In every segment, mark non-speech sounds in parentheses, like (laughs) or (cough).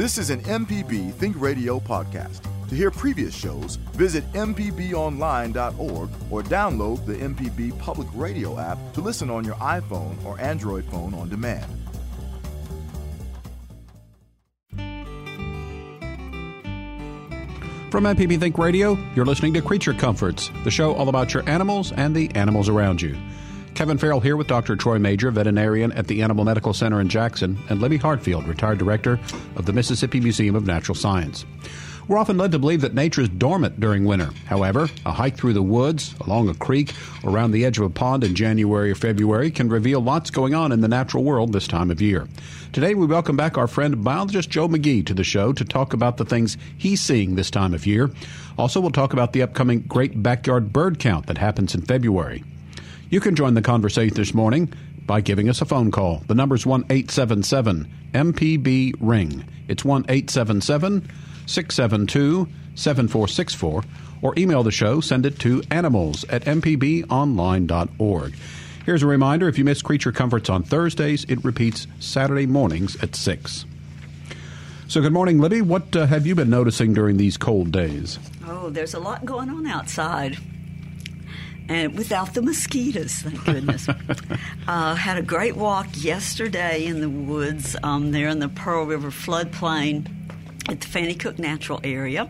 This is an MPB Think Radio podcast. To hear previous shows, visit MPBOnline.org or download the MPB Public Radio app to listen on your iPhone or Android phone on demand. From MPB Think Radio, you're listening to Creature Comforts, the show all about your animals and the animals around you. Kevin Farrell here with Dr. Troy Major, veterinarian at the Animal Medical Center in Jackson, and Libby Hartfield, retired director of the Mississippi Museum of Natural Science. We're often led to believe that nature is dormant during winter. However, a hike through the woods, along a creek, around the edge of a pond in January or February can reveal lots going on in the natural world this time of year. Today, we welcome back our friend biologist Joe McGee to the show to talk about the things he's seeing this time of year. Also, we'll talk about the upcoming Great Backyard Bird Count that happens in February. You can join the conversation this morning by giving us a phone call. The number is 1 877 MPB Ring. It's 1 877 672 7464. Or email the show, send it to animals at mpbonline.org. Here's a reminder if you miss Creature Comforts on Thursdays, it repeats Saturday mornings at 6. So, good morning, Libby. What uh, have you been noticing during these cold days? Oh, there's a lot going on outside and without the mosquitoes, thank goodness. (laughs) uh, had a great walk yesterday in the woods um, there in the Pearl River floodplain at the Fannye Cook Natural Area.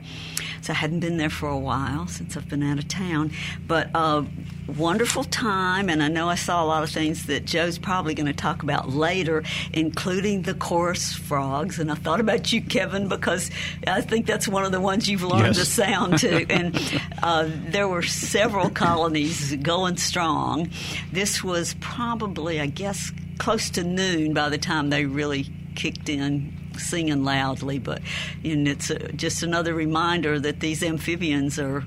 So I hadn't been there for a while since I've been out of town. But uh, wonderful time, and I know I saw a lot of things that Joe's probably going to talk about later, including the chorus frogs. And I thought about you, Kevin, because I think that's one of the ones you've learned yes. to sound to. (laughs) and uh, there were several colonies going strong. This was probably, I guess, close to noon by the time they really kicked in singing loudly, but and it's a, just another reminder that these amphibians are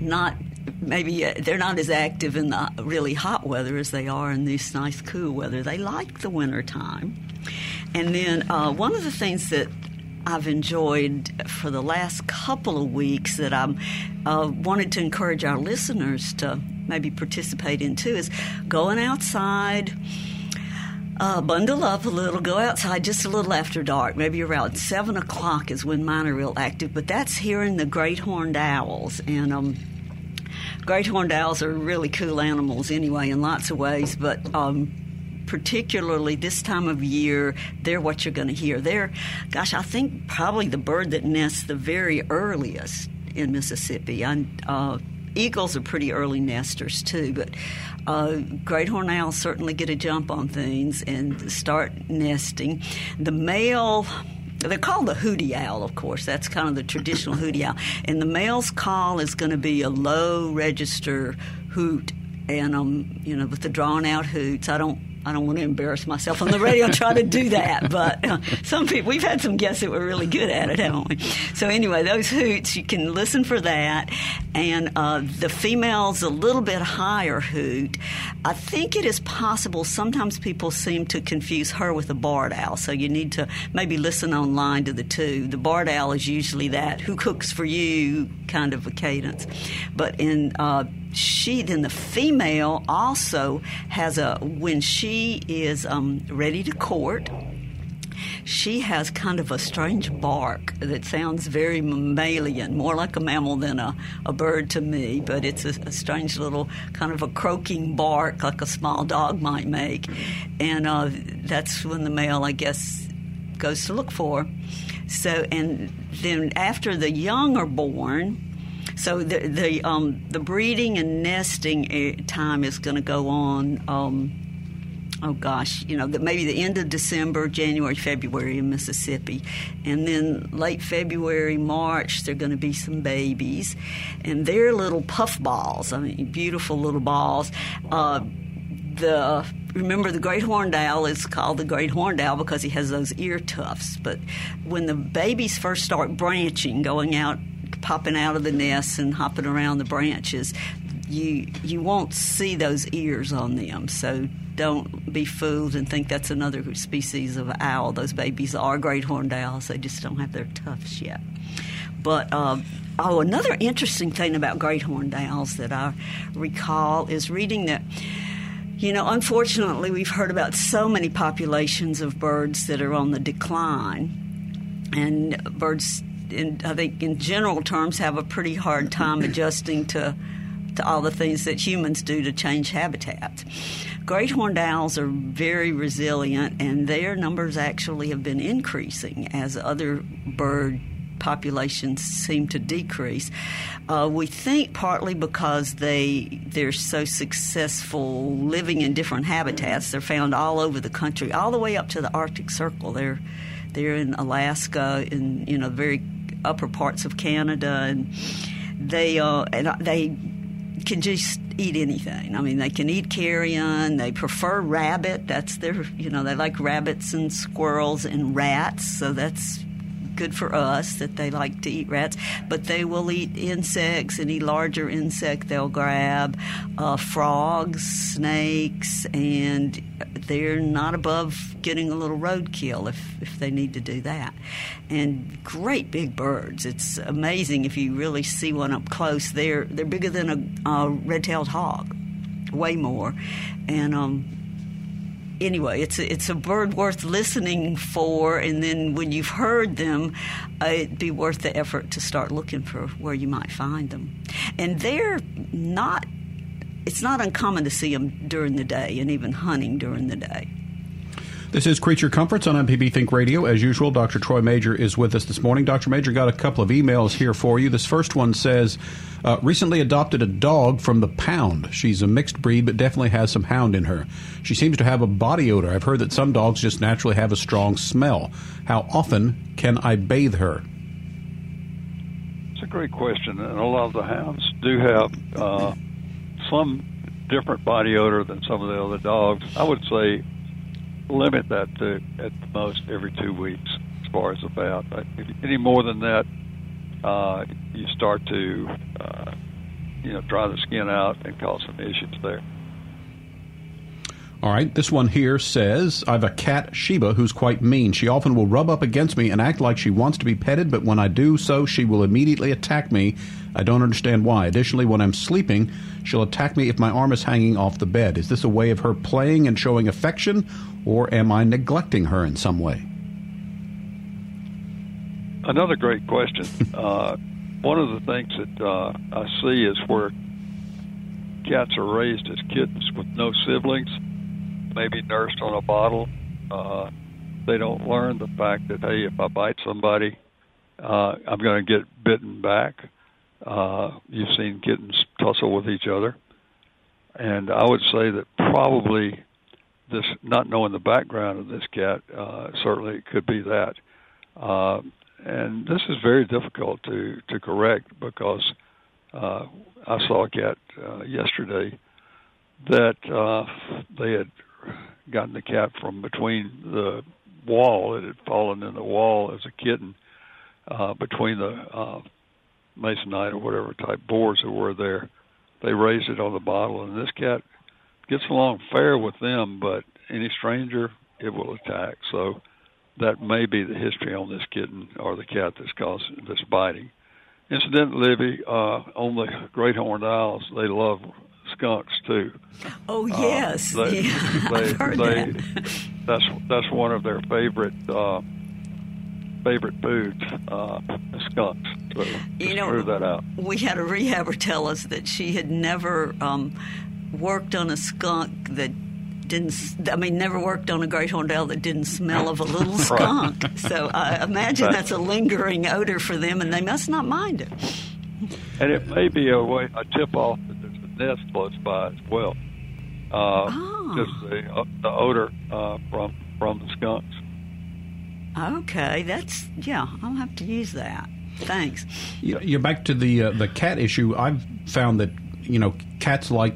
not maybe uh, they're not as active in the really hot weather as they are in this nice cool weather. They like the winter time. And then uh, one of the things that I've enjoyed for the last couple of weeks that I uh, wanted to encourage our listeners to maybe participate in too is going outside uh, bundle up a little, go outside just a little after dark. Maybe around seven o'clock is when mine are real active. But that's hearing the great horned owls, and um, great horned owls are really cool animals anyway in lots of ways. But um, particularly this time of year, they're what you're going to hear. They're, gosh, I think probably the bird that nests the very earliest in Mississippi. I, uh, eagles are pretty early nesters too, but uh, great horned owls certainly get a jump on things and start nesting. The male. They're called the hooty owl, of course. That's kind of the traditional (laughs) hooty owl. And the male's call is going to be a low register hoot, and um, you know, with the drawn out hoots. I don't I don't want to embarrass myself on the radio and try to do that, (laughs) but uh, some people, we've had some guests that were really good at it, haven't we? So, anyway, those hoots, you can listen for that. And uh, the female's a little bit higher hoot. I think it is possible, sometimes people seem to confuse her with a barred owl, so you need to maybe listen online to the two. The barred owl is usually that who cooks for you kind of a cadence. But in uh, she then the female also has a when she is um, ready to court she has kind of a strange bark that sounds very mammalian, more like a mammal than a, a bird to me, but it's a, a, strange little kind of a croaking bark like a small dog might make. And uh, that's when the male, I guess, goes to look for. So, and then after the young are born, so the the um, the breeding and nesting eh, time is going to go on. Um, oh gosh, you know, the, maybe the end of December, January, February in Mississippi, and then late February, March, there are going to be some babies, and they're little puff balls. I mean, beautiful little balls. Uh, the remember the great horned owl is called the great horned owl because he has those ear tufts. But when the babies first start branching, going out popping out of the nest and hopping around the branches, you you won't see those ears on them. So don't be fooled and think that's another species of owl. Those babies are great horned owls. They just don't have their tufts yet. But um, oh, another interesting thing about great horned owls that I recall is reading that. You know, unfortunately, we've heard about so many populations of birds that are on the decline and birds, in, I think, in general terms, have a pretty hard time adjusting to to all the things that humans do to change habitats. Great horned owls are very resilient, and their numbers actually have been increasing as other bird populations seem to decrease. Uh, we think partly because they they're so successful living in different habitats. They're found all over the country, all the way up to the Arctic Circle. They're they're in Alaska, in you know very upper parts of Canada, and they uh, and they can just eat anything. I mean, they can eat carrion. They prefer rabbit. That's their you know they like rabbits and squirrels and rats. So that's good for us that they like to eat rats, but they will eat insects. Any larger insect they'll grab, uh, frogs, snakes, and they're not above getting a little roadkill if, if they need to do that. And great big birds. It's amazing if you really see one up close. They're they're bigger than a, a red-tailed hawk, way more, and um, anyway, it's a, it's a bird worth listening for, and then when you've heard them, uh, it'd be worth the effort to start looking for where you might find them. And they're not. It's not uncommon to see them during the day, and even hunting during the day. This is Creature Comforts on MPB Think Radio. As usual, Dr. Troy Major is with us this morning. Dr. Major got a couple of emails here for you. This first one says, uh, recently adopted a dog from the pound. She's a mixed breed, but definitely has some hound in her. She seems to have a body odor. I've heard that some dogs just naturally have a strong smell. How often can I bathe her? It's a great question, and a lot of the hounds do have uh, some different body odor than some of the other dogs. I would say limit that to at the most every two weeks as far as the bath. Any more than that, uh, you start to uh, you know dry the skin out and cause some issues there. All right, this one here says I have a cat, Sheba, who's quite mean. She often will rub up against me and act like she wants to be petted, but when I do so, she will immediately attack me. I don't understand why. Additionally, when I'm sleeping, she'll attack me if my arm is hanging off the bed. Is this a way of her playing and showing affection, or am I neglecting her in some way? Another great question. (laughs) uh, one of the things that uh, I see is where cats are raised as kittens with no siblings, maybe nursed on a bottle. Uh, they don't learn the fact that hey, if I bite somebody, uh, I'm going to get bitten back. Uh, you've seen kittens tussle with each other, and I would say that probably this not knowing the background of this cat uh, certainly could be that. Uh, and this is very difficult to to correct because uh, I saw a cat uh, yesterday that uh, they had gotten the cat from between the wall. It had fallen in the wall as a kitten uh, between the uh, masonite or whatever type boards that were there. They raised it on the bottle, and this cat gets along fair with them, but any stranger it will attack. So that may be the history on this kitten or the cat that's causing this biting. Incidentally, Libby, uh, on the great horned owls, they love skunks too. Oh yes, uh, they, (laughs) yeah, they, I've heard they, that. (laughs) That's that's one of their favorite uh, favorite foods, uh, skunks. So you know, prove that out. We had a rehabber tell us that she had never um, worked on a skunk that didn't. I mean, never worked on a great horned owl that didn't smell of a little (laughs) skunk. so I imagine that's a lingering odor for them, and they must not mind it. And it may be a way a tip off that there's a nest close by as well. Uh, Oh. Just the, uh, the odor uh, from from the skunks. Okay, that's yeah. I'll have to use that. Thanks. You- You're back to the uh, the cat issue. I've found that you know cats like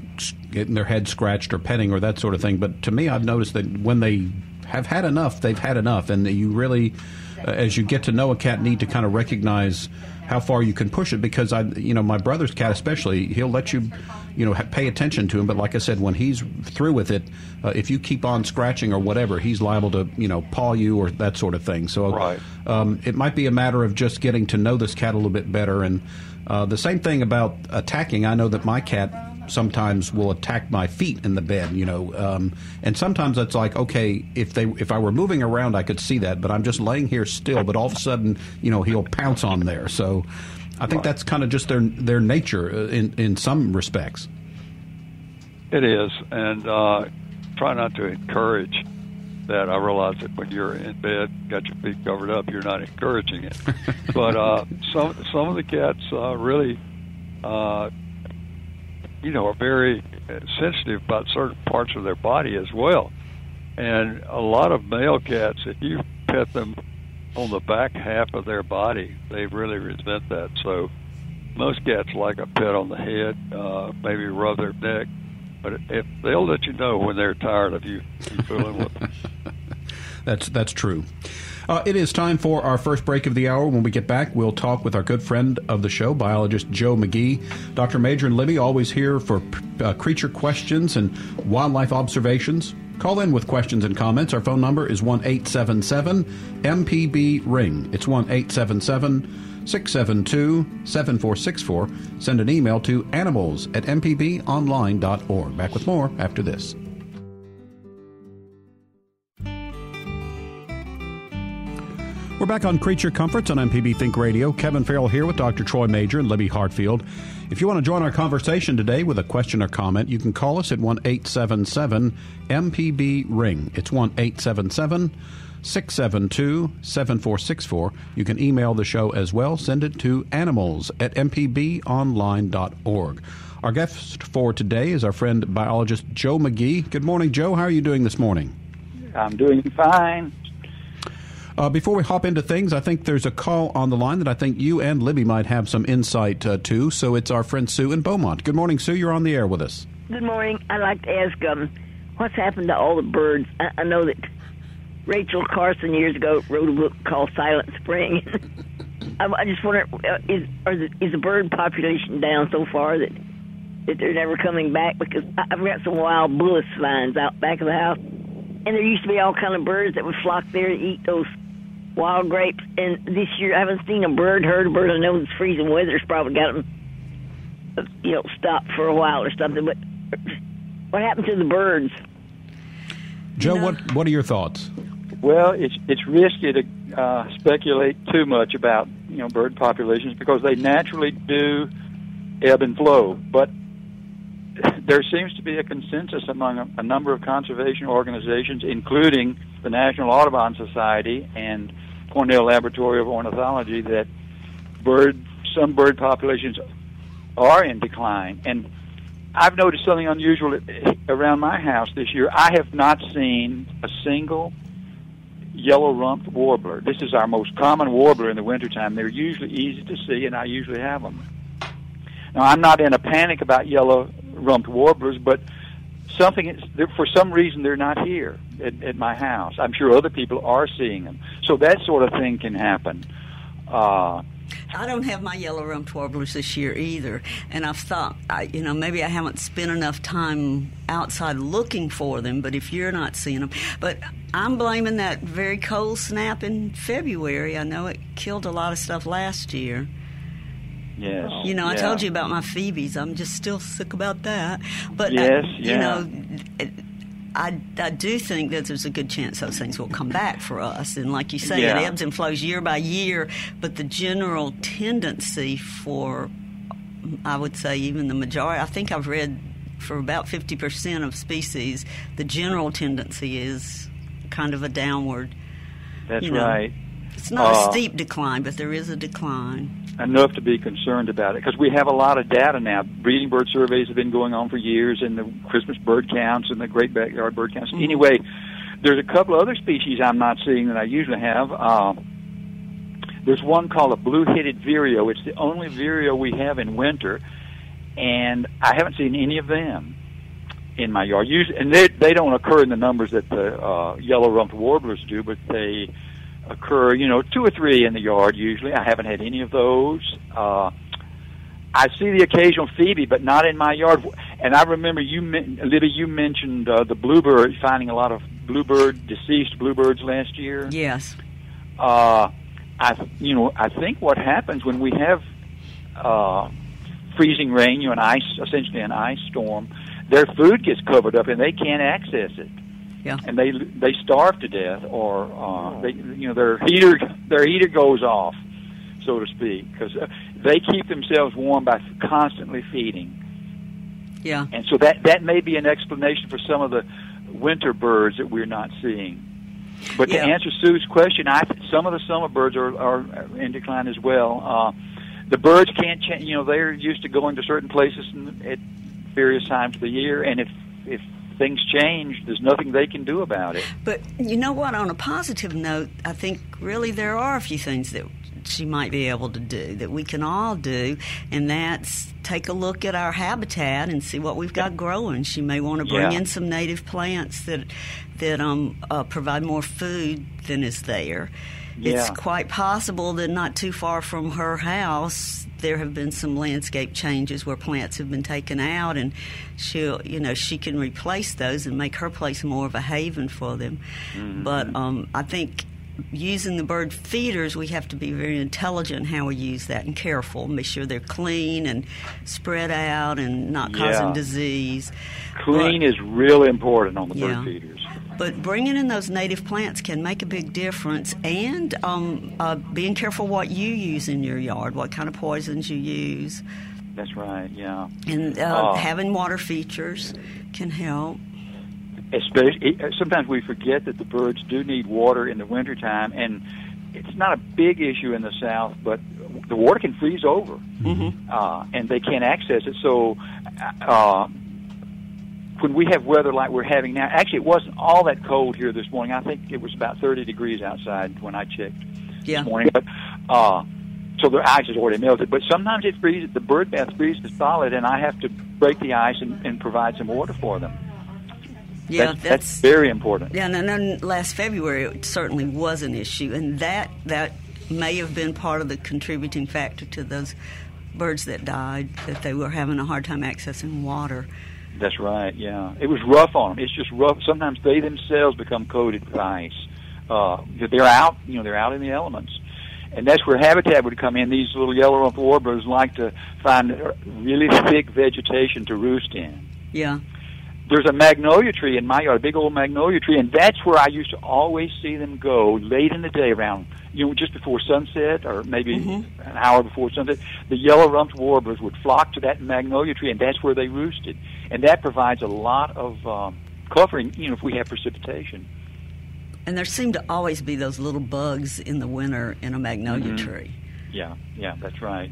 getting their head scratched or petting or that sort of thing. But to me, I've noticed that when they have had enough, they've had enough, and you really, uh, as you get to know a cat, need to kind of recognize how far you can push it. Because I, you know, my brother's cat especially, he'll let you, you know, pay attention to him. But like I said, when he's through with it, uh, if you keep on scratching or whatever, he's liable to, you know, paw you or that sort of thing. So Right. um, it might be a matter of just getting to know this cat a little bit better. And uh, the same thing about attacking. I know that my cat sometimes will attack my feet in the bed. You know, um, and sometimes it's like, okay, if they if I were moving around, I could see that, but I'm just laying here still. But all of a sudden, you know, he'll pounce on there. So I think that's kind of just their their nature uh, in in some respects. It is, and uh, try not to encourage that. I realize that when you're in bed, got your feet covered up, you're not encouraging it. (laughs) but uh, some some of the cats uh, really, uh, you know, are very sensitive about certain parts of their body as well. And a lot of male cats, if you pet them on the back half of their body, they really resent that. So most cats like a pet on the head, uh, maybe rub their neck, but if they'll let you know when they're tired of you, you fooling with them. (laughs) that's that's true. Uh, it is time for our first break of the hour. When we get back, we'll talk with our good friend of the show, biologist Joe McGee. Dr. Major and Libby always here for uh, creature questions and wildlife observations. Call in with questions and comments. Our phone number is 1 877 MPB Ring. It's 1 877 672 7464. Send an email to animals at mpbonline.org. Back with more after this. We're back on Creature Comforts on MPB Think Radio. Kevin Farrell here with Dr. Troy Major and Libby Hartfield. If you want to join our conversation today with a question or comment, you can call us at 1 877 MPB Ring. It's 1 877 672 7464. You can email the show as well. Send it to animals at mpbonline.org. Our guest for today is our friend biologist Joe McGee. Good morning, Joe. How are you doing this morning? I'm doing fine. Uh, before we hop into things, I think there's a call on the line that I think you and Libby might have some insight uh, to. So it's our friend Sue in Beaumont. Good morning, Sue. You're on the air with us. Good morning. I'd like to ask um, what's happened to all the birds? I, I know that Rachel Carson years ago wrote a book called Silent Spring. (laughs) I, just wonder uh, is the, is the bird population down so far that that they're never coming back? Because I've got some wild bullace vines out back of the house, and there used to be all kind of birds that would flock there to eat those wild grapes. And this year I haven't seen a bird, heard a bird. I know this freezing weather's probably got them, uh, you know, stopped for a while or something. But what happened to the birds? Joe, what what are your thoughts? Well, it's it's risky to uh, speculate too much about you know bird populations because they naturally do ebb and flow. But there seems to be a consensus among a, a number of conservation organizations, including the National Audubon Society and Cornell Laboratory of Ornithology, that bird some bird populations are in decline. And I've noticed something unusual around my house this year. I have not seen a single yellow-rumped warbler. This is our most common warbler in the wintertime. They're usually easy to see, and I usually have them. Now, I'm not in a panic about yellow-rumped warblers, but something for some reason they're not here at, at my house. I'm sure other people are seeing them, so that sort of thing can happen. Uh, I don't have my yellow rumped warblers this year either, and I've thought, I, you know, maybe I haven't spent enough time outside looking for them. But if you're not seeing them, but I'm blaming that very cold snap in February. I know it killed a lot of stuff last year. Yes. You know, yeah. I told you about my phoebes. I'm just still sick about that. But yes, I, yeah. you know. I, I do think that there's a good chance those things will come back for us. And like you say, yeah. it ebbs and flows year by year. But the general tendency for, I would say, even the majority, I think I've read for about 50% of species, the general tendency is kind of a downward. That's you know, right. It's not Uh, a steep decline, but there is a decline. enough to be concerned about it because we have a lot of data now. Breeding bird surveys have been going on for years, and the Christmas bird counts and the Great Backyard Bird Counts. Mhm. Anyway, there's a couple of other species I'm not seeing that I usually have. Uh, there's one called a blue-headed vireo. It's the only vireo we have in winter, and I haven't seen any of them in my yard. Usually, and they they don't occur in the numbers that the uh, yellow-rumped warblers do, but they occur, you know, two or three in the yard usually. I haven't had any of those. Uh, I see the occasional phoebe, but not in my yard. And I remember you, Libby, you mentioned uh, the bluebird, finding a lot of bluebird, deceased bluebirds last year. Yes. Uh, I, you know, I think what happens when we have uh, freezing rain, you know, an ice, essentially an ice storm, their food gets covered up and they can't access it. Yeah. And they they starve to death, or uh, they you know their heater their heater goes off, so to speak, because uh, they keep themselves warm by constantly feeding. Yeah. And so that that may be an explanation for some of the winter birds that we're not seeing. But Yeah. to answer Sue's question, I some of the summer birds are, are in decline as well. Uh, the birds can't change. You know, they're used to going to certain places in, at various times of the year, and if if things change, there's nothing they can do about it. But you know what? On a positive note, I think really there are a few things that she might be able to do that we can all do, and that's take a look at our habitat and see what we've got growing. She may want to bring Yeah. in some native plants that that um, uh, provide more food than is there. It's quite possible that not too far from her house there have been some landscape changes where plants have been taken out and she'll you know she can replace those and make her place more of a haven for them but um, i think using the bird feeders we have to be very intelligent how we use that and careful make sure they're clean and spread out and not causing Yeah. disease Clean But- is really important on the Yeah. bird feeders. But bringing in those native plants can make a big difference, and um, uh, being careful what you use in your yard, what kind of poisons you use, That's right. Yeah. and uh, Oh. having water features can help. especially sometimes we forget that the birds do need water in the wintertime and it's not a big issue in the south but the water can freeze over Mm-hmm. uh, and they can't access it so uh, when we have weather like we're having now actually it wasn't all that cold here this morning i think it was about 30 degrees outside when i checked Yeah. this morning but uh, so the ice has already melted but sometimes it freezes the bird bath freezes solid and i have to break the ice and, and provide some water for them Yeah, that's, that's very important. Yeah, and then last February it certainly was an issue, and that that may have been part of the contributing factor to those birds that died that they were having a hard time accessing water. That's right. Yeah, it was rough on them. It's just rough. Sometimes they themselves become coated with ice. Uh, they're out. You know, they're out in the elements, and that's where habitat would come in. These little yellow rump warblers like to find really thick vegetation to roost in. Yeah, There's a magnolia tree in my yard, a big old magnolia tree, and that's where I used to always see them go late in the day, around you know just before sunset or maybe an hour before sunset. The yellow rumped warblers would flock to that magnolia tree, and that's where they roosted, and that provides a lot of um, covering. You know, if we have precipitation. and there seem to always be those little bugs in the winter in a magnolia Mhm. tree. Yeah, yeah, that's right.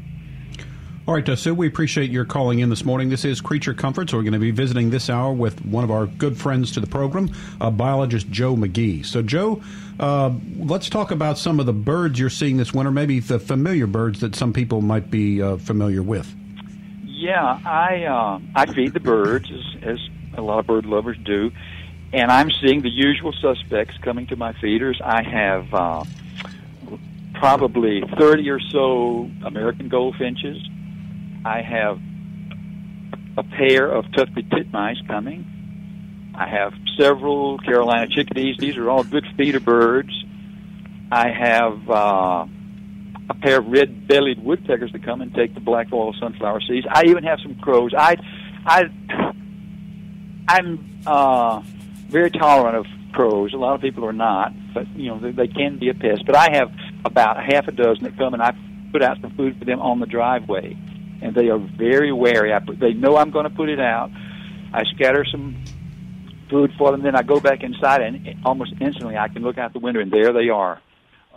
All right, uh, Sue, we appreciate your calling in this morning. This is Creature Comforts. We're going to be visiting this hour with one of our good friends to the program, uh, biologist Joe McGee. So, Joe, uh, let's talk about some of the birds you're seeing this winter, maybe the familiar birds that some people might be uh, familiar with. Yeah, I uh, I feed the birds as, as a lot of bird lovers do, and I'm seeing the usual suspects coming to my feeders. I have uh, probably 30 or so American goldfinches. I have a pair of tufted titmice coming. I have several Carolina chickadees. These are all good feeder birds. I have uh, a pair of red-bellied woodpeckers that come and take the black oil sunflower seeds. I even have some crows. I, I, I'm uh, very tolerant of crows. A lot of people are not, but you know they, they can be a pest. But I have about half a dozen that come, and I put out some food for them on the driveway, and they are very wary. I put, they know I'm going to put it out. I scatter some food for them, then I go back inside, and almost instantly I can look out the window, and there they are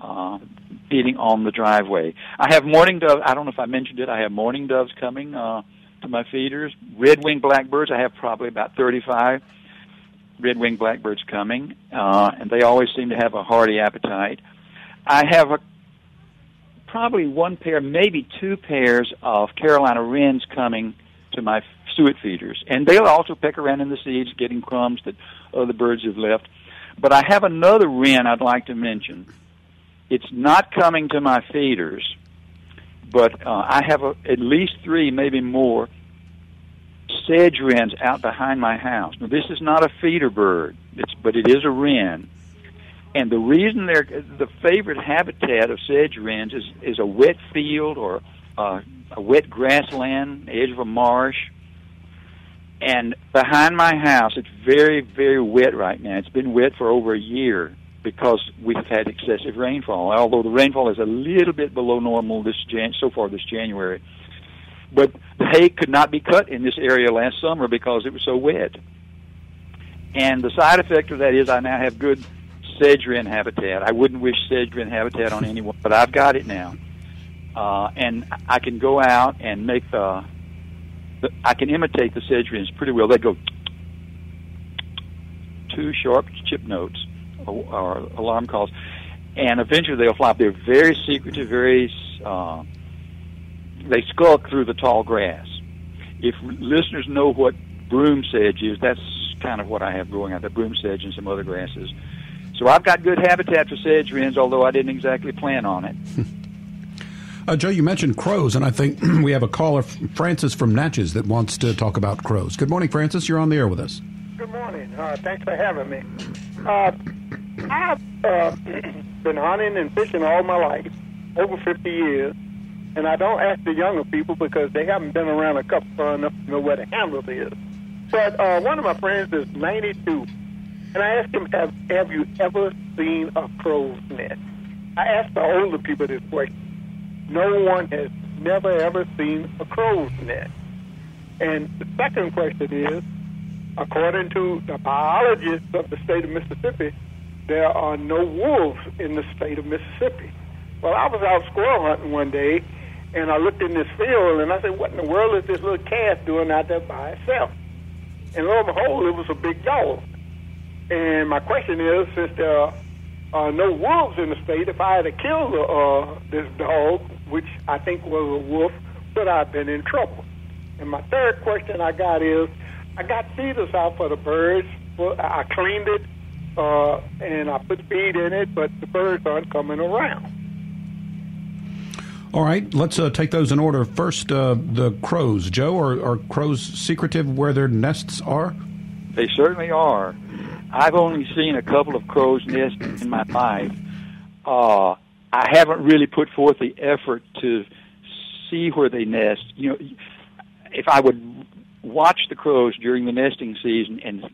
uh, feeding on the driveway. I have mourning doves. I don't know if I mentioned it. I have mourning doves coming uh, to my feeders. Red-winged blackbirds. I have probably about 35 red-winged blackbirds coming, uh, and they always seem to have a hearty appetite. I have a, probably one pair, maybe two pairs of Carolina wrens coming to my suet feeders, and they'll also peck around in the seeds, getting crumbs that other birds have left. But I have another wren I'd like to mention. It's not coming to my feeders, but uh, I have a, at least three, maybe more, sedge wrens out behind my house. Now, this is not a feeder bird, it's, but it is a wren. And the reason they're the favorite habitat of sedge wrens is, is a wet field or uh, a wet grassland, edge of a marsh. And behind my house, it's very, very wet right now. It's been wet for over a year because we've had excessive rainfall. Although the rainfall is a little bit below normal this Jan- so far this January, but the hay could not be cut in this area last summer because it was so wet. And the side effect of that is I now have good sedge wren habitat. I wouldn't wish sedge wren habitat on anyone, but I've got it now. Uh, and I can go out and make the, the I can imitate the sedge wrens pretty well. They go (tsk) two sharp chip notes or, alarm calls, and eventually they'll fly. They're very secretive, very uh, they skulk through the tall grass. If listeners know what broom sedge is, that's kind of what I have growing out the broom sedge and some other grasses. So I've got good habitat for sedge wrens, although I didn't exactly plan on it. (laughs) Uh, Joe, you mentioned crows, and I think (clears throat) we have a caller, Francis from Natchez, that wants to talk about crows. Good morning, Francis. You're on the air with us. Good morning. Uh, thanks for having me. Uh, I've uh, (clears throat) been hunting and fishing all my life, over 50 years, and I don't ask the younger people because they haven't been around a couple far enough to know where the handle is. But uh, one of my friends is 92, and I asked him, have, have you ever seen a crow's nest? I asked the older people this question. No one has never ever seen a crow's nest. And the second question is, according to the biologists of the state of Mississippi, there are no wolves in the state of Mississippi. Well, I was out squirrel hunting one day, and I looked in this field, and I said, what in the world is this little calf doing out there by itself? And lo and behold, it was a big dog. And my question is, since there are no wolves in the state, if I had to kill uh, this dog, which I think was a wolf, would I have been in trouble? And my third question I got is, I got feeders out for the birds. Well, I cleaned it, uh, and I put feed in it, but the birds aren't coming around. All right, let's uh, take those in order. First, uh, the crows. Joe, are, are crows secretive where their nests are? They certainly are. I've only seen a couple of crows' nests in my life. Uh, I haven't really put forth the effort to see where they nest. You know, if I would watch the crows during the nesting season and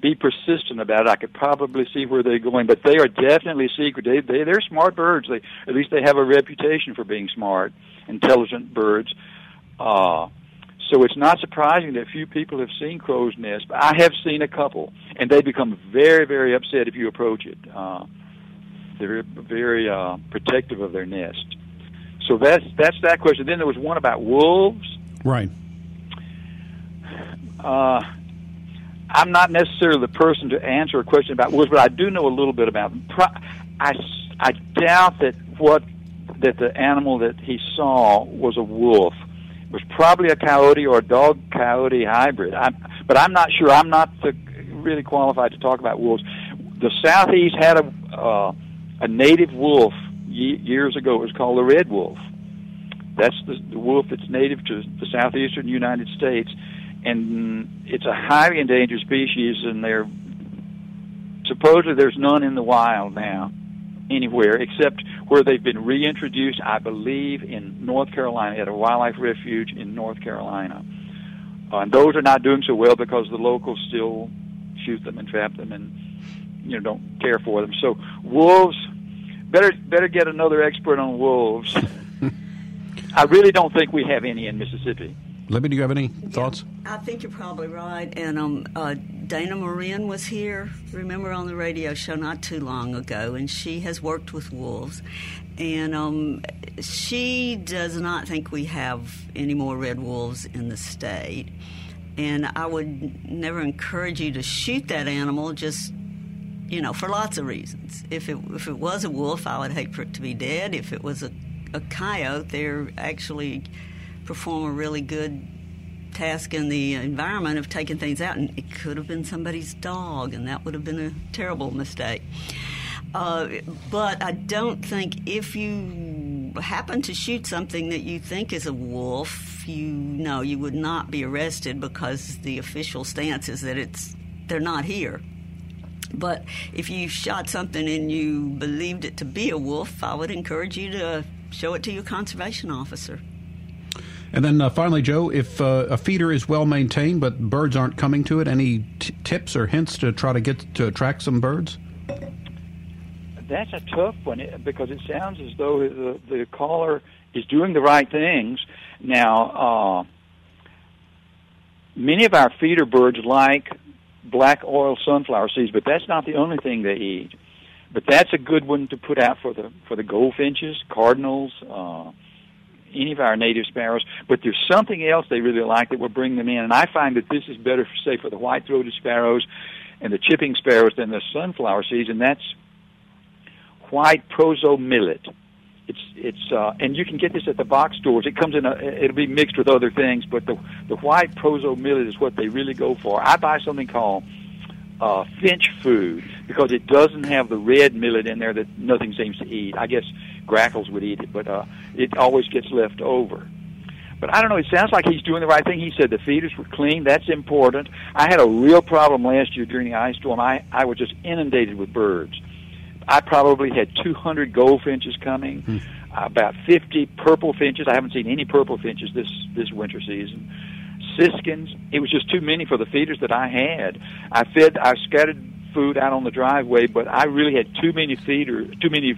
be persistent about it, I could probably see where they're going. But they are definitely secret. They, they they're smart birds. They at least they have a reputation for being smart, intelligent birds. Uh, so it's not surprising that few people have seen crow's nests. But I have seen a couple, and they become very very upset if you approach it. Uh, they're very uh, protective of their nest. So that's that's that question. Then there was one about wolves. Right. Uh, I'm not necessarily the person to answer a question about wolves, but I do know a little bit about them. I, I doubt that what that the animal that he saw was a wolf. It was probably a coyote or a dog coyote hybrid. I'm, but I'm not sure. I'm not the, really qualified to talk about wolves. The southeast had a uh, a native wolf years ago. It was called the red wolf. That's the, the wolf that's native to the southeastern United States and it's a highly endangered species, and they're supposedly there's none in the wild now anywhere except where they've been reintroduced, I believe, in North Carolina at a wildlife refuge in North Carolina. Uh, and those are not doing so well because the locals still shoot them and trap them and you know don't care for them. So wolves, better better get another expert on wolves. (laughs) I really don't think we have any in Mississippi. Libby, do you have any thoughts? I think you're probably right. And um, uh, Dana Marin was here, remember, on the radio show not too long ago, and she has worked with wolves. And um, she does not think we have any more red wolves in the state. And I would never encourage you to shoot that animal just you know, for lots of reasons. If it if it was a wolf, I would hate for it to be dead. If it was a, a coyote, they're actually perform a really good task in the environment of taking things out, and it could have been somebody's dog, and that would have been a terrible mistake. Uh, but I don't think if you happen to shoot something that you think is a wolf, you know you would not be arrested because the official stance is that it's they're not here. But if you shot something and you believed it to be a wolf, I would encourage you to show it to your conservation officer. And then uh, finally, Joe, if uh, a feeder is well maintained but birds aren't coming to it, any t- tips or hints to try to get to attract some birds? That's a tough one because it sounds as though the, the caller is doing the right things. Now, uh, many of our feeder birds like black oil sunflower seeds, but that's not the only thing they eat. But that's a good one to put out for the for the goldfinches, cardinals, uh, any of our native sparrows. But there's something else they really like that will bring them in, and I find that this is better, say, for the white-throated sparrows and the chipping sparrows than the sunflower seeds, and that's white proso millet. It's it's uh, and you can get this at the box stores. It comes in a it'll be mixed with other things, but the the white proso millet is what they really go for. I buy something called uh, finch food because it doesn't have the red millet in there that nothing seems to eat. I guess grackles would eat it, but uh, it always gets left over. But I don't know. It sounds like he's doing the right thing. He said the feeders were clean. That's important. I had a real problem last year during the ice storm. I I was just inundated with birds. I probably had 200 goldfinches coming, hmm. about 50 purple finches. I haven't seen any purple finches this this winter season. Siskins. It was just too many for the feeders that I had. I fed. I scattered food out on the driveway, but I really had too many feeder, too many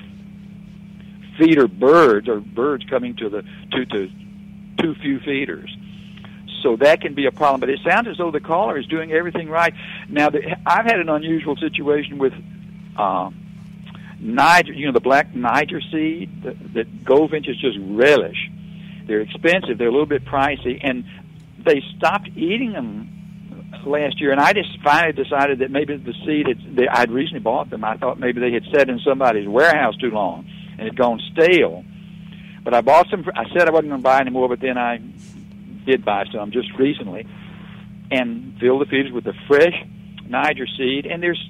feeder birds or birds coming to the to to too few feeders. So that can be a problem. But it sounds as though the caller is doing everything right. Now, the, I've had an unusual situation with. Uh, Niger, you know, the black Niger seed that, that goldfinches just relish. They're expensive. They're a little bit pricey, and they stopped eating them last year. And I just finally decided that maybe the seed had, they, I'd recently bought them. I thought maybe they had sat in somebody's warehouse too long and had gone stale. But I bought some. I said I wasn't going to buy any more, but then I did buy some just recently, and filled the feeders with the fresh Niger seed. And there's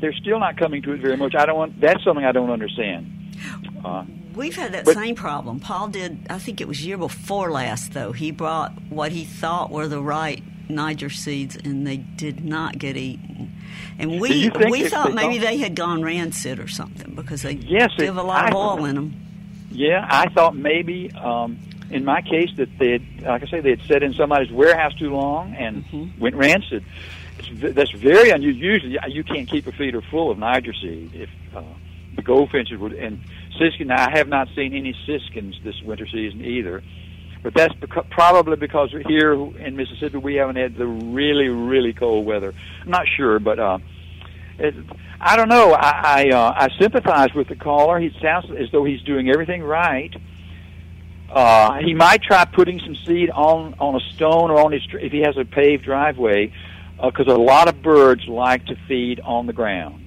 they're still not coming to it very much. I don't want. That's something I don't understand. Uh, We've had that but, same problem. Paul did. I think it was year before last, though. He brought what he thought were the right Niger seeds, and they did not get eaten. And we we thought maybe they had gone rancid or something because they yes, have a lot I, of oil in them. Yeah, I thought maybe. Um, in my case, that they had, like I say, they had set in somebody's warehouse too long and mm-hmm. went rancid that's very unusual. Usually, you can't keep a feeder full of Niger seed. If uh, the goldfinches would and siskin, I have not seen any siskins this winter season either. But that's beca- probably because here in Mississippi we haven't had the really, really cold weather. I'm not sure, but uh, it, I don't know. I I, uh, I sympathize with the caller. He sounds as though he's doing everything right. Uh, he might try putting some seed on on a stone or on his if he has a paved driveway because uh, a lot of birds like to feed on the ground.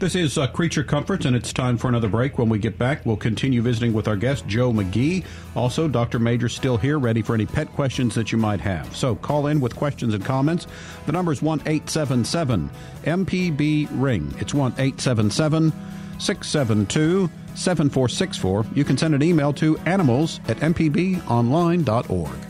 This is uh, Creature Comforts, and it's time for another break. When we get back, we'll continue visiting with our guest, Joe McGee. Also, Dr. Major still here, ready for any pet questions that you might have. So call in with questions and comments. The number is 1 877 MPB Ring. It's 1 877 672 7464. You can send an email to animals at mpbonline.org.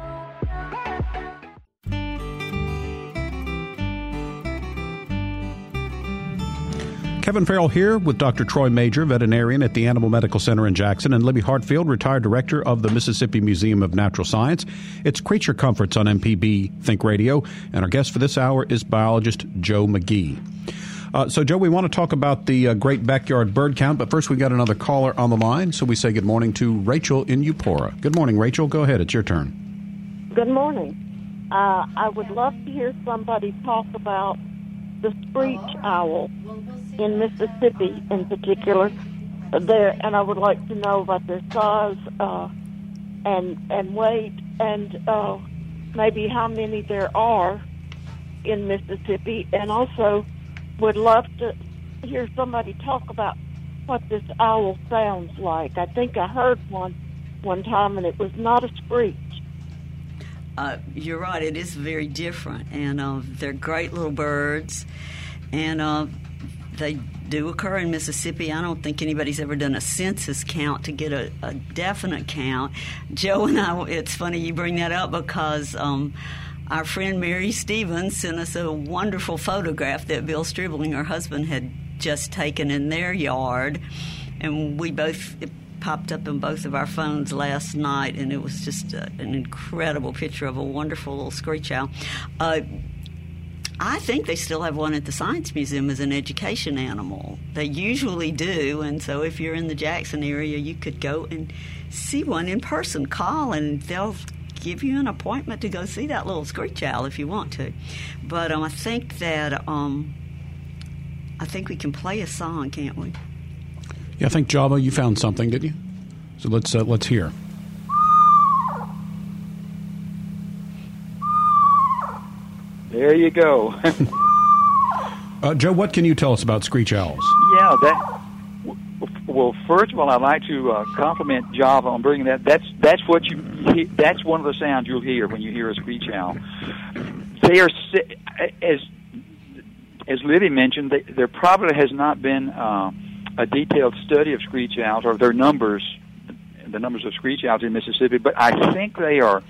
Kevin Farrell here with Dr. Troy Major, veterinarian at the Animal Medical Center in Jackson, and Libby Hartfield, retired director of the Mississippi Museum of Natural Science. It's Creature Comforts on MPB Think Radio, and our guest for this hour is biologist Joe McGee. Uh, so, Joe, we want to talk about the uh, great backyard bird count, but first we got another caller on the line, so we say good morning to Rachel in Eupora. Good morning, Rachel. Go ahead. It's your turn. Good morning. Uh, I would love to hear somebody talk about the screech owl in Mississippi in particular there and I would like to know about their size uh, and and weight and uh, maybe how many there are in Mississippi and also would love to hear somebody talk about what this owl sounds like. I think I heard one one time, and it was not a screech. Uh, you're right. It is very different, and uh, they're great little birds, and uh, they do occur in Mississippi. I don't think anybody's ever done a census count to get a, a definite count. Joe and I. It's funny you bring that up because. Um, our friend Mary Stevens sent us a wonderful photograph that Bill Stribling, her husband, had just taken in their yard, and we both popped up in both of our phones last night, and it was just uh, an incredible picture of a wonderful little screech owl. Uh, I think they still have one at the Science Museum as an education animal. They usually do, and so if you're in the Jackson area, you could go and see one in person. Call, and they'll give you an appointment to go see that little screech owl if you want to. But um, I think that um, I think we can play a song, can't we? Yeah, I think Java, you found something, didn't you? So let's uh, let's hear. There you go. (laughs) uh, Joe, what can you tell us about screech owls? Yeah, that. Well, first of all, I'd like to uh, compliment Java on bringing that. That's that's what you. That's one of the sounds you'll hear when you hear a screech owl. They are as as Libby mentioned. They, there probably has not been uh, a detailed study of screech owls or their numbers, the numbers of screech owls in Mississippi, but I think they are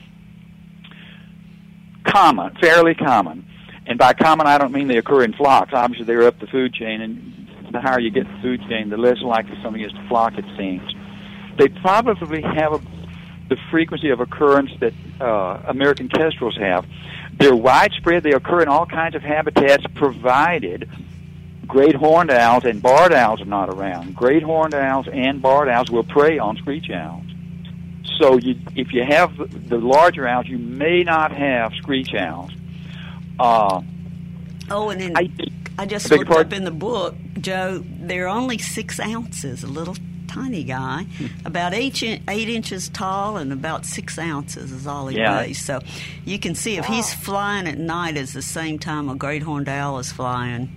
common, fairly common. And by common, I don't mean they occur in flocks. Obviously, they're up the food chain, and the higher you get the food chain, the less likely something is to flock, it seems. They probably have a, the frequency of occurrence that uh, American kestrels have. They're widespread. They occur in all kinds of habitats, provided great horned owls and barred owls are not around. Great horned owls and barred owls will prey on screech owls. So you, if you have the larger owls, you may not have screech owls. Uh, oh, and then I, I just looked up in the book, Joe. They're only six ounces, a little tiny guy, hmm. about eight eight inches tall and about six ounces is all he yeah. weighs. So you can see if wow. he's flying at night, is the same time a great horned owl is flying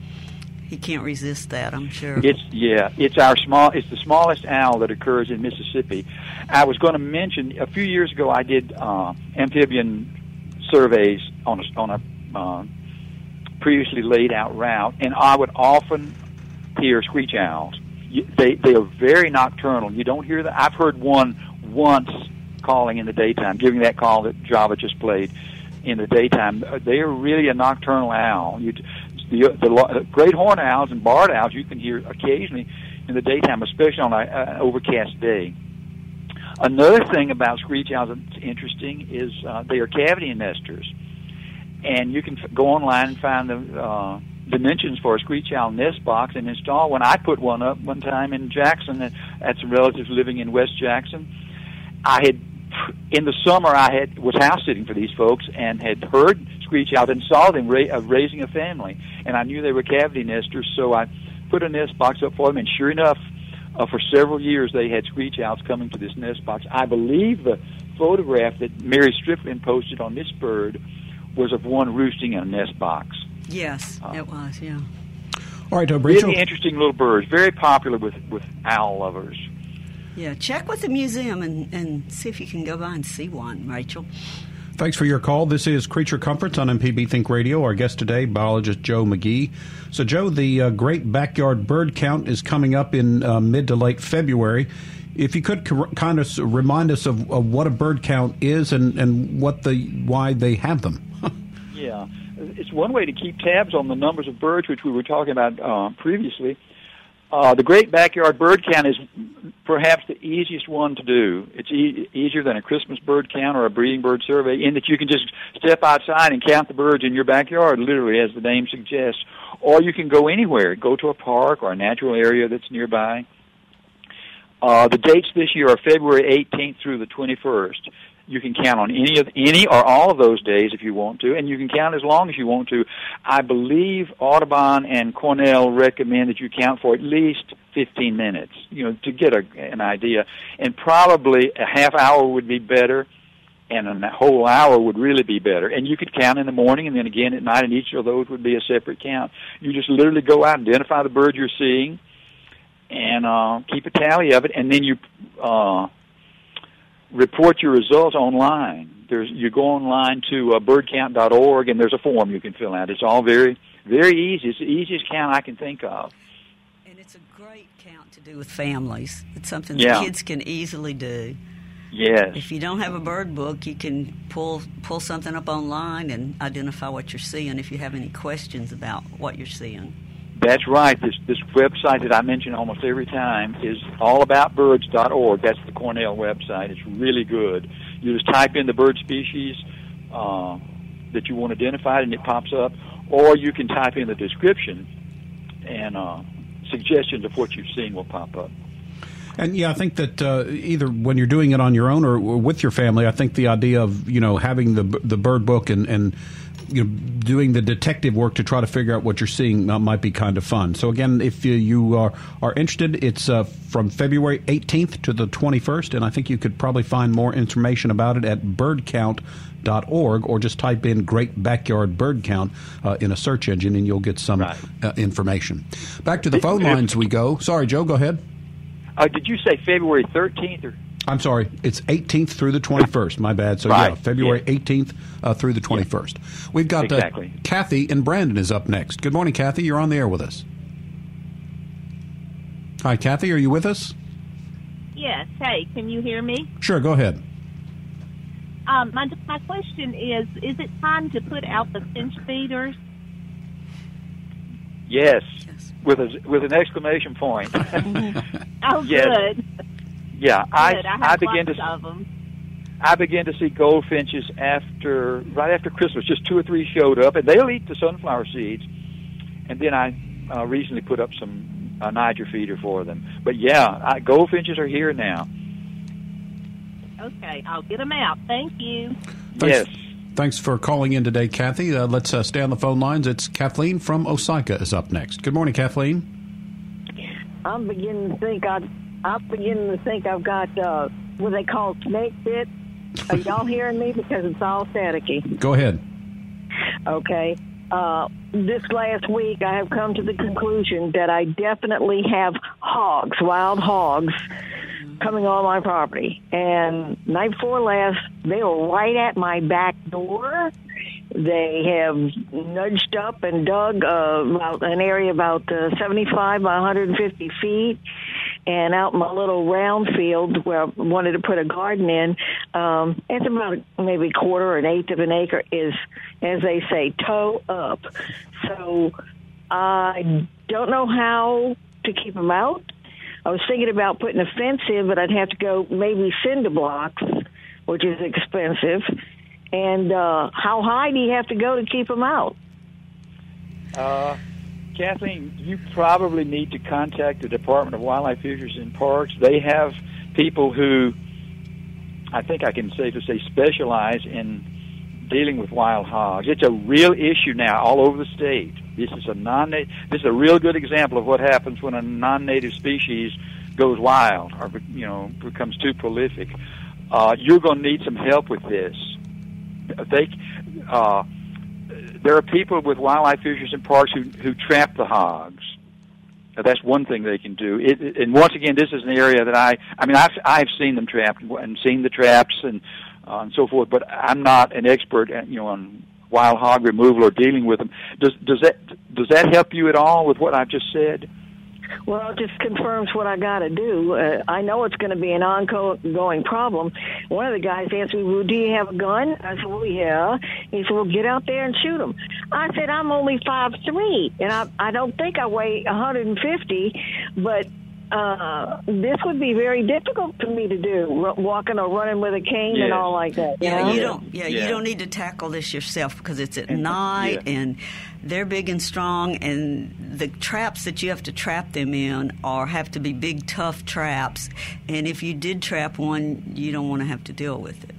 he can't resist that. I'm sure. It's yeah. It's our small. It's the smallest owl that occurs in Mississippi. I was going to mention a few years ago. I did uh, amphibian surveys on a, on a uh, previously laid out route, and I would often hear screech owls. They they are very nocturnal. You don't hear that. I've heard one once calling in the daytime, giving that call that Java just played in the daytime. They are really a nocturnal owl. You the, the great horn owls and barred owls you can hear occasionally in the daytime, especially on an overcast day. Another thing about screech owls that's interesting is uh, they are cavity nesters, and you can go online and find the uh, dimensions for a screech owl nest box and install one. I put one up one time in Jackson at, at some relatives living in West Jackson. I had in the summer I had was house sitting for these folks and had heard screech owls and saw them ra- uh, raising a family, and I knew they were cavity nesters, so I put a nest box up for them, and sure enough, uh, for several years they had screech owls coming to this nest box. I believe the photograph that Mary Stripling posted on this bird was of one roosting in a nest box. Yes, uh, it was. Yeah. All right, uh, Rachel. Really interesting little birds. Very popular with with owl lovers. Yeah, check with the museum and, and see if you can go by and see one, Rachel. Thanks for your call. This is Creature Comforts on MPB Think Radio. Our guest today, biologist Joe McGee. So, Joe, the uh, Great Backyard Bird Count is coming up in uh, mid to late February. If you could kind of remind us of, of, what a bird count is and, and what the why they have them. (laughs) yeah, it's one way to keep tabs on the numbers of birds, which we were talking about uh, previously. Uh, the Great Backyard Bird Count is perhaps the easiest one to do. It's e- easier than a Christmas bird count or a breeding bird survey in that you can just step outside and count the birds in your backyard, literally, as the name suggests. Or you can go anywhere, go to a park or a natural area that's nearby. Uh, the dates this year are February 18th through the 21st. You can count on any of any or all of those days if you want to, and you can count as long as you want to. I believe Audubon and Cornell recommend that you count for at least 15 minutes, you know, to get a, an idea. And probably a half hour would be better, and a whole hour would really be better. And you could count in the morning and then again at night, and each of those would be a separate count. You just literally go out, and identify the bird you're seeing, and uh, keep a tally of it, and then you uh, report your results online. There's you go online to uh, birdcount.org, and there's a form you can fill out. It's all very very easy. It's the easiest count I can think of. And it's a great count to do with families. It's something Yeah. that kids can easily do. Yes. If you don't have a bird book, you can pull pull something up online and identify what you're seeing. If you have any questions about what you're seeing, That's right. This this website that I mention almost every time is allaboutbirds.org. That's the Cornell website. It's really good. You just type in the bird species uh, that you want identified, and it pops up. Or you can type in the description, and uh, suggestions of what you've seen will pop up. And yeah, I think that uh, either when you're doing it on your own or with your family, I think the idea of you know having the the bird book and and you know doing the detective work to try to figure out what you're seeing uh, might be kind of fun. So again, if you, you are are interested, it's uh, from February 18th to the 21st, and I think you could probably find more information about it at birdcount.org or just type in Great Backyard Bird Count uh, in a search engine, and you'll get some uh, information. Back to the phone lines we go. Sorry, Joe, go ahead. Uh, did you say February 13th or? I'm sorry, it's 18th through the 21st. My bad. So yeah, Right, February 18th uh, through the 21st. We've got uh, Exactly. Kathy and Brandon is up next. Good morning, Kathy. You're on the air with us. Hi, Kathy. Are you with us? Yes. Hey, can you hear me? Sure. Go ahead. Um, my my question is: Is it time to put out the finch feeders? Yes, with a with an exclamation point. (laughs) Oh, Yes. good. yeah, I good. I, I have began to of them. I began to see goldfinches after right after Christmas. Just two or three showed up, and they'll eat the sunflower seeds. And then I uh, recently put up some uh, Niger feeder for them. But yeah, I, goldfinches are here now. Okay, I'll get them out. Thank you. Thanks, Thanks for calling in today, Kathy. Uh, let's uh, stay on the phone lines. It's Kathleen from Osaka is up next. Good morning, Kathleen. I'm beginning to think I, I'm beginning to think I've got uh, what they call snake bit. Are y'all hearing me? Because it's all staticky. Go ahead. Okay. Uh, this last week, I have come to the conclusion that I definitely have hogs, wild hogs, coming on my property. And night before last, they were right at my back door. They have nudged up and dug uh, about an area about uh, 75 by 150 feet. And out in my little round field where I wanted to put a garden in, um, it's about maybe a quarter or an eighth of an acre is, as they say, toe up. So I don't know how to keep them out. I was thinking about putting a fence in, but I'd have to go maybe cinder blocks, which is expensive. And uh, how high do you have to go to keep them out? Uh, Kathleen, you probably need to contact the Department of Wildlife Fisheries and Parks. They have people who, I think I can safely say, specialize in dealing with wild hogs. It's a real issue now all over the state. This is a non this is a real good example of what happens when a non-native species goes wild or you know becomes too prolific. Uh, you're going to need some help with this. They uh, there are people with wildlife fisheries and parks who who trap the hogs. Now, that's one thing they can do. It, it- and once again, this is an area that I I mean I've I've seen them trapped and seen the traps and uh, and so forth, but I'm not an expert at, you know on wild hog removal or dealing with them. Does does that does that help you at all with what I've just said? Well, it just confirms what I got to do. Uh, I know it's going to be an ongoing problem. One of the guys asked me, "Well, do you have a gun?" I said, "Well, yeah." He said, "Well, get out there and shoot them." I said, "I'm only five three, and I I don't think I weigh 150, but." Uh, this would be very difficult for me to do, r- walking or running with a cane and all like that. you Yeah, know? you don't. Yeah, Yeah. you don't need to tackle this yourself because it's at night and they're big and strong, and the traps that you have to trap them in are have to be big, tough traps. And if you did trap one, you don't want to have to deal with it.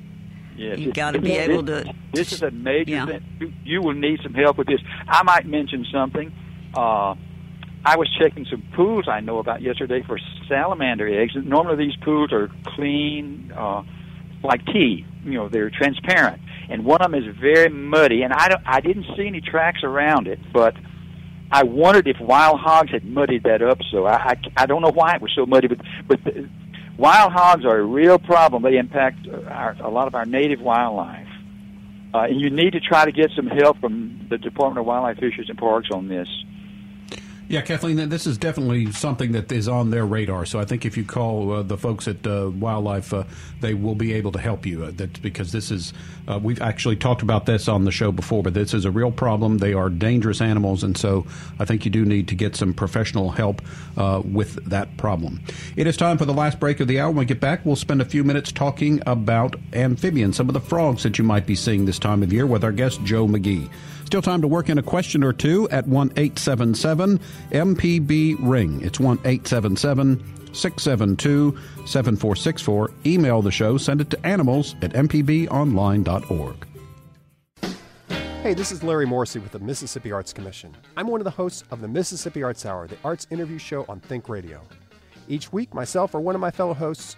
Yes, You it- gotta be able to- This is a major thing. You, you will need some help with this. I might mention something. Uh, I was checking some pools I know about yesterday for salamander eggs. Normally, these pools are clean, uh, like tea. You know, they're transparent, and one of them is very muddy. And I don't, I didn't see any tracks around it, but I wondered if wild hogs had muddied that up. So I I, I don't know why it was so muddy, but but the, wild hogs are a real problem. They impact our, a lot of our native wildlife, uh, and you need to try to get some help from the Department of Wildlife, Fisheries, and Parks on this. Yeah, Kathleen, this is definitely something that is on their radar. So I think if you call uh, the folks at uh, Wildlife, uh, they will be able to help you. Uh, that's because this is, uh, we've actually talked about this on the show before, but this is a real problem. They are dangerous animals, and so I think you do need to get some professional help uh, with that problem. It is time for the last break of the hour. When we get back, we'll spend a few minutes talking about amphibians, some of the frogs that you might be seeing this time of year with our guest, Joe McGee. Still time to work in a question or two at 1 877 MPB Ring. It's 1 877 672 7464. Email the show, send it to animals at mpbonline.org. Hey, this is Larry Morrisey with the Mississippi Arts Commission. I'm one of the hosts of the Mississippi Arts Hour, the arts interview show on Think Radio. Each week, myself or one of my fellow hosts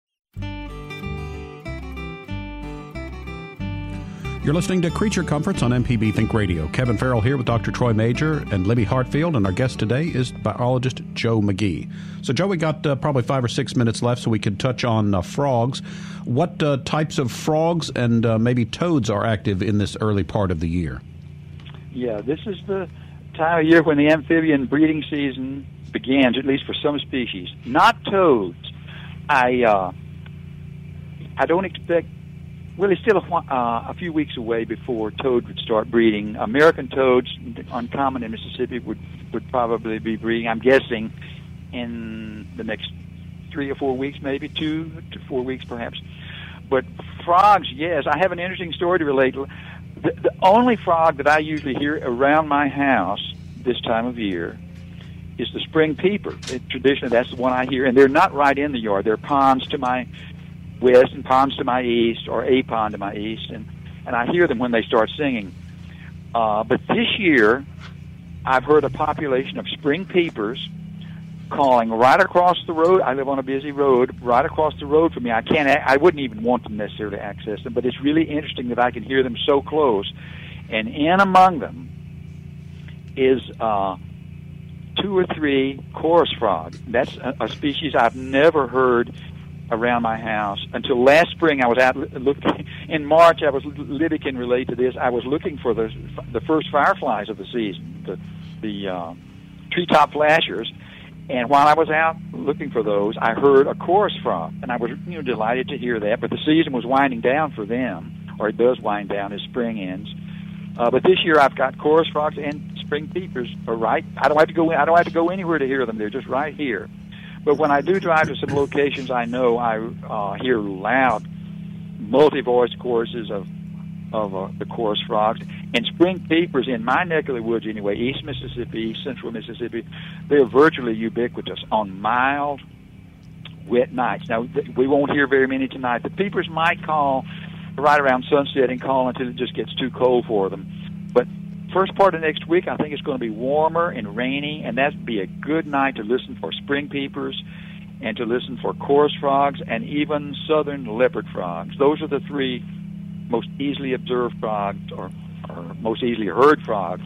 You're listening to Creature Comforts on MPB Think Radio. Kevin Farrell here with Dr. Troy Majure and Libby Hartfield, and our guest today is biologist Joe McGee. So, Joe, we got uh, probably five or six minutes left, so we could touch on uh, frogs. What uh, types of frogs and uh, maybe toads are active in this early part of the year? Yeah, this is the time of year when the amphibian breeding season begins, at least for some species. Not toads. I uh, I don't expect well, it's still a, uh, a few weeks away before toad would start breeding. American toads, uncommon in Mississippi, would would probably be breeding. I'm guessing in the next three or four weeks, maybe two to four weeks, perhaps. But frogs, yes, I have an interesting story to relate. The, the only frog that I usually hear around my house this time of year is the spring peeper. It, traditionally, that's the one I hear, and they're not right in the yard. They're ponds to my west and ponds to my east, or a pond to my east, and and I hear them when they start singing. Uh, but this year, I've heard a population of spring peepers calling right across the road. I live on a busy road, right across the road from me. I can't. I wouldn't even want to necessarily access them, but it's really interesting that I can hear them so close. And in among them is uh, two or three chorus frog. That's a, a species I've never heard around my house until last spring. I was out looking (laughs) in March. I was Libby can relate to this. I was looking for the the first fireflies of the season, the the uh, treetop flashers. And while I was out looking for those, I heard a chorus frog, and I was you know delighted to hear that. But the season was winding down for them, or it does wind down as spring ends. Uh, but this year I've got chorus frogs and spring peepers are right. I don't have to go. I don't have to go anywhere to hear them. They're just right here. But when I do drive to some locations, I know I uh, hear loud, multi-voice choruses of of uh, the chorus frogs and spring peepers in my neck of the woods anyway, East Mississippi, Central Mississippi. They're virtually ubiquitous on mild, wet nights. Now we won't hear very many tonight. The peepers might call right around sunset and call until it just gets too cold for them. But first part of next week, I think it's going to be warmer and rainy, and that'd be a good night to listen for spring peepers and to listen for chorus frogs and even southern leopard frogs. Those are the three most easily observed frogs or, or most easily heard frogs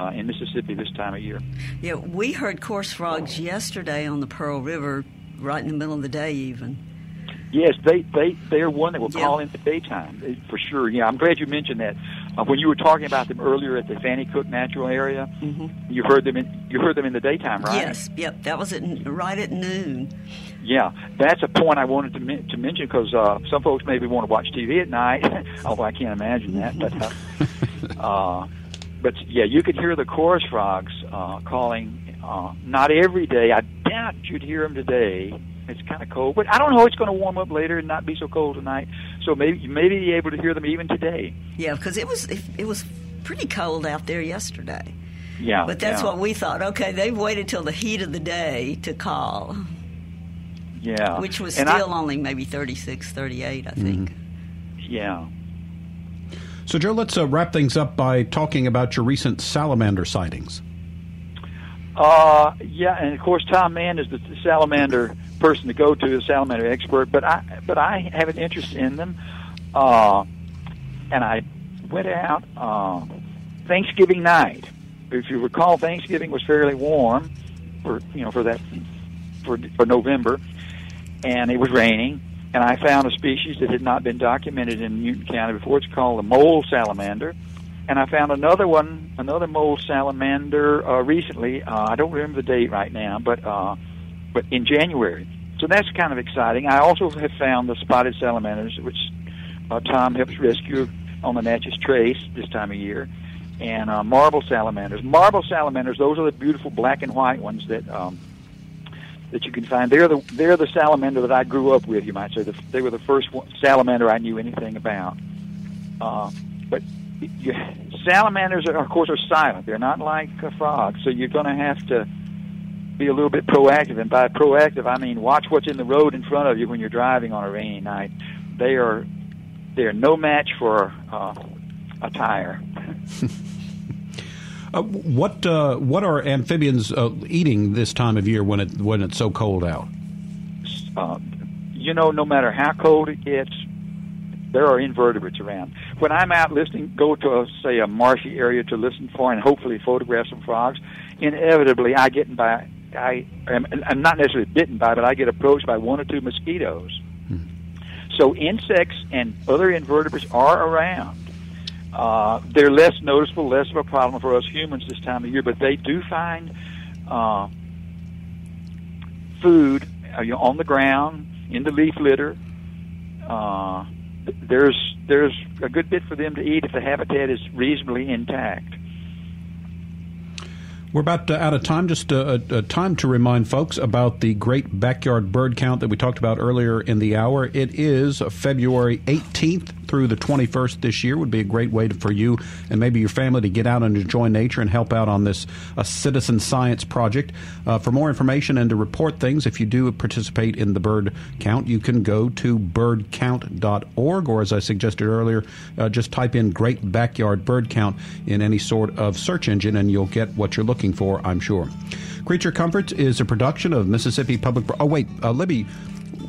uh, in Mississippi this time of year. Yeah, we heard chorus frogs yesterday on the Pearl River, right in the middle of the day, even. Yes, they they they're one that will call in the daytime for sure. Yeah, I'm glad you mentioned that. Uh, when you were talking about them earlier at the Fannye Cook Natural Area, mm-hmm. you heard them in you heard them in the daytime, right? Yes, yep. That was at right at noon. Yeah, that's a point I wanted to to mention because uh, some folks maybe want to watch TV at night. although I can't imagine that, but uh, (laughs) uh, but yeah, you could hear the chorus frogs uh, calling. Uh, not every day. I doubt you'd hear them today it's kind of cold, but I don't know. It's going to warm up later and not be so cold tonight. So maybe you may be able to hear them even today. Yeah, because it was it, it was pretty cold out there yesterday. Yeah, but that's yeah. what we thought. Okay, they've waited till the heat of the day to call. Yeah, which was and still I, only maybe 36, 38, I think. Mm-hmm. Yeah, So, Joe, let's uh, wrap things up by talking about your recent salamander sightings. Uh, yeah, and of course Tom Mann is the salamander person to go to, the salamander expert. But I, but I have an interest in them, uh, and I went out uh, Thanksgiving night. If you recall, Thanksgiving was fairly warm for you know for that for for November, and it was raining. And I found a species that had not been documented in Newton County before. It's called the mole salamander and I found another one, another mole salamander uh, recently. Uh, I don't remember the date right now, but uh, but in January. So that's kind of exciting. I also have found the spotted salamanders, which uh, Tom helps rescue on the Natchez Trace this time of year, and uh, marble salamanders. Marble salamanders; those are the beautiful black and white ones that um, that you can find. They're the they're the salamander that I grew up with. You might say the, they were the first one, salamander I knew anything about. Uh, but you, salamanders, are, of course, are silent. They're not like uh, frogs, so you're going to have to be a little bit proactive. And by proactive, I mean watch what's in the road in front of you when you're driving on a rainy night. They are they are no match for uh, a tire. (laughs) uh, what uh, what are amphibians uh, eating this time of year when it when it's so cold out? Uh, you know, no matter how cold it gets, there are invertebrates around. When I'm out listening, go to a, say a marshy area to listen for and hopefully photograph some frogs. Inevitably, I get by. I am I'm not necessarily bitten by, but I get approached by one or two mosquitoes. Hmm. So insects and other invertebrates are around. Uh, they're less noticeable, less of a problem for us humans this time of year, but they do find uh, food uh, you know, on the ground, in the leaf litter. Uh, there's there's a good bit for them to eat if the habitat is reasonably intact. We're about uh, out of time. Just a, uh, a, time to remind folks about the great backyard bird count that we talked about earlier in the hour. It is February 18th through the 21st this year. Would be a great way to, for you and maybe your family to get out and enjoy nature and help out on this uh, citizen science project. Uh, for more information and to report things, if you do participate in the bird count, you can go to birdcount.org, or as I suggested earlier, uh, just type in "Great Backyard Bird Count" in any sort of search engine, and you'll get what you're looking for. I'm sure. Creature Comforts is a production of Mississippi Public. Oh wait, uh, Libby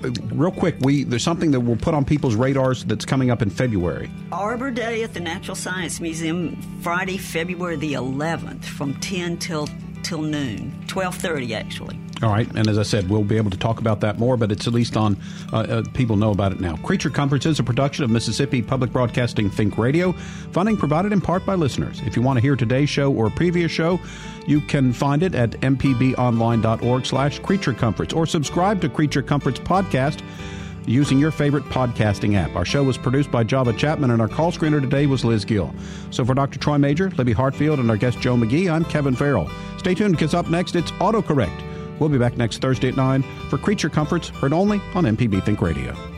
Uh, real quick, we there's something that we'll put on people's radars that's coming up in February. Arbor Day at the Natural Science Museum, Friday, February the 11th, from 10 till till noon, 12:30 actually. All right, and as I said, we'll be able to talk about that more, but it's at least on uh, uh, people know about it now. Creature Comforts is a production of Mississippi Public Broadcasting Think Radio, funding provided in part by listeners. If you want to hear today's show or previous show, you can find it at mpbonline.org slash creature comforts or subscribe to Creature Comforts podcast using your favorite podcasting app. Our show was produced by Java Chapman, and our call screener today was Liz Gill. So for Dr. Troy Majure, Libby Hartfield, and our guest Joe McGee, I'm Kevin Farrell. Stay tuned because up next it's AutoCorrect. We'll be back next Thursday at 9 for Creature Comforts, heard only on MPB Think Radio.